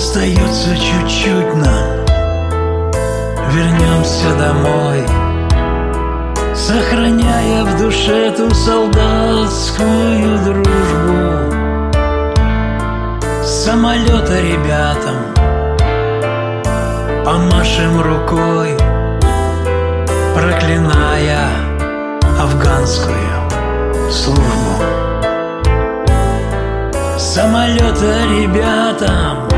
Остается чуть-чуть нам Вернемся домой Сохраняя в душе ту солдатскую дружбу. Самолета ребятам Помашем рукой Проклиная афганскую службу. Самолета ребятам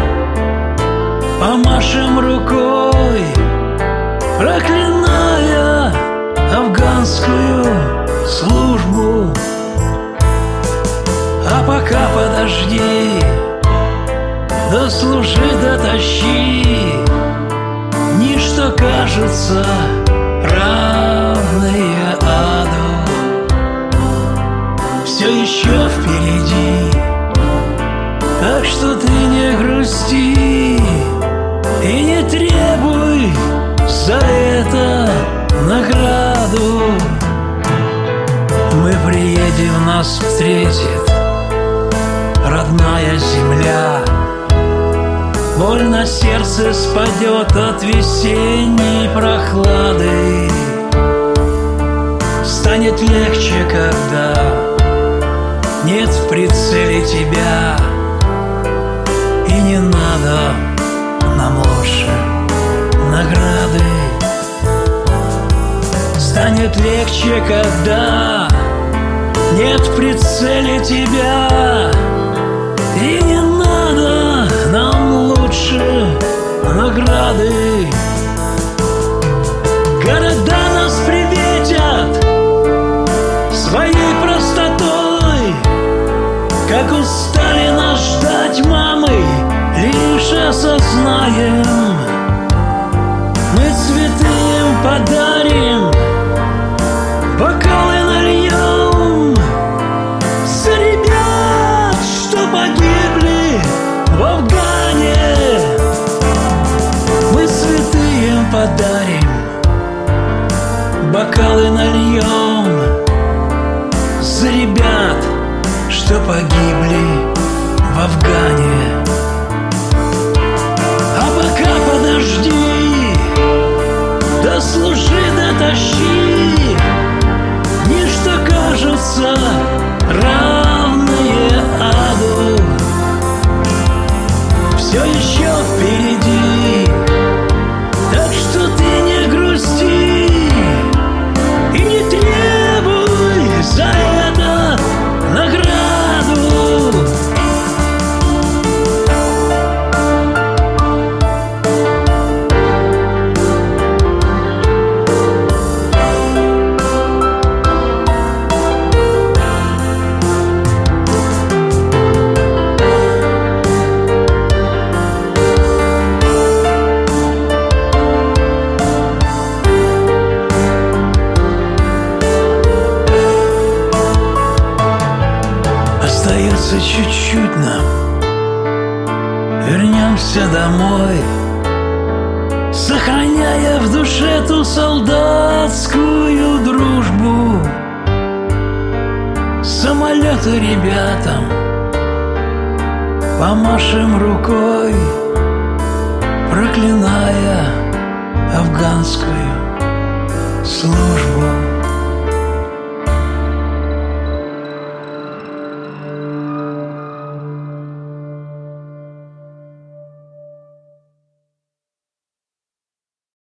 Помашем рукой Проклиная афганскую службу. А пока подожди Дослужи, дотащи. Ничто кажется равные аду. Все еще впереди. Так что ты не грусти за это награду. Мы приедем, нас встретит родная земля. Боль на сердце спадет от весенней прохлады. Станет легче, когда нет в прицеле тебя Станет легче, когда нет в прицеле тебя. И не надо нам лучше награды. Города нас приветят своей простотой Как устали нас ждать мамы, лишь осознаем. Мы цветы им подарим, кажется Остается чуть-чуть нам. Вернемся домой Сохраняя в душе ту солдатскую дружбу. Самолеты ребятам Помашем рукой Проклиная афганскую службу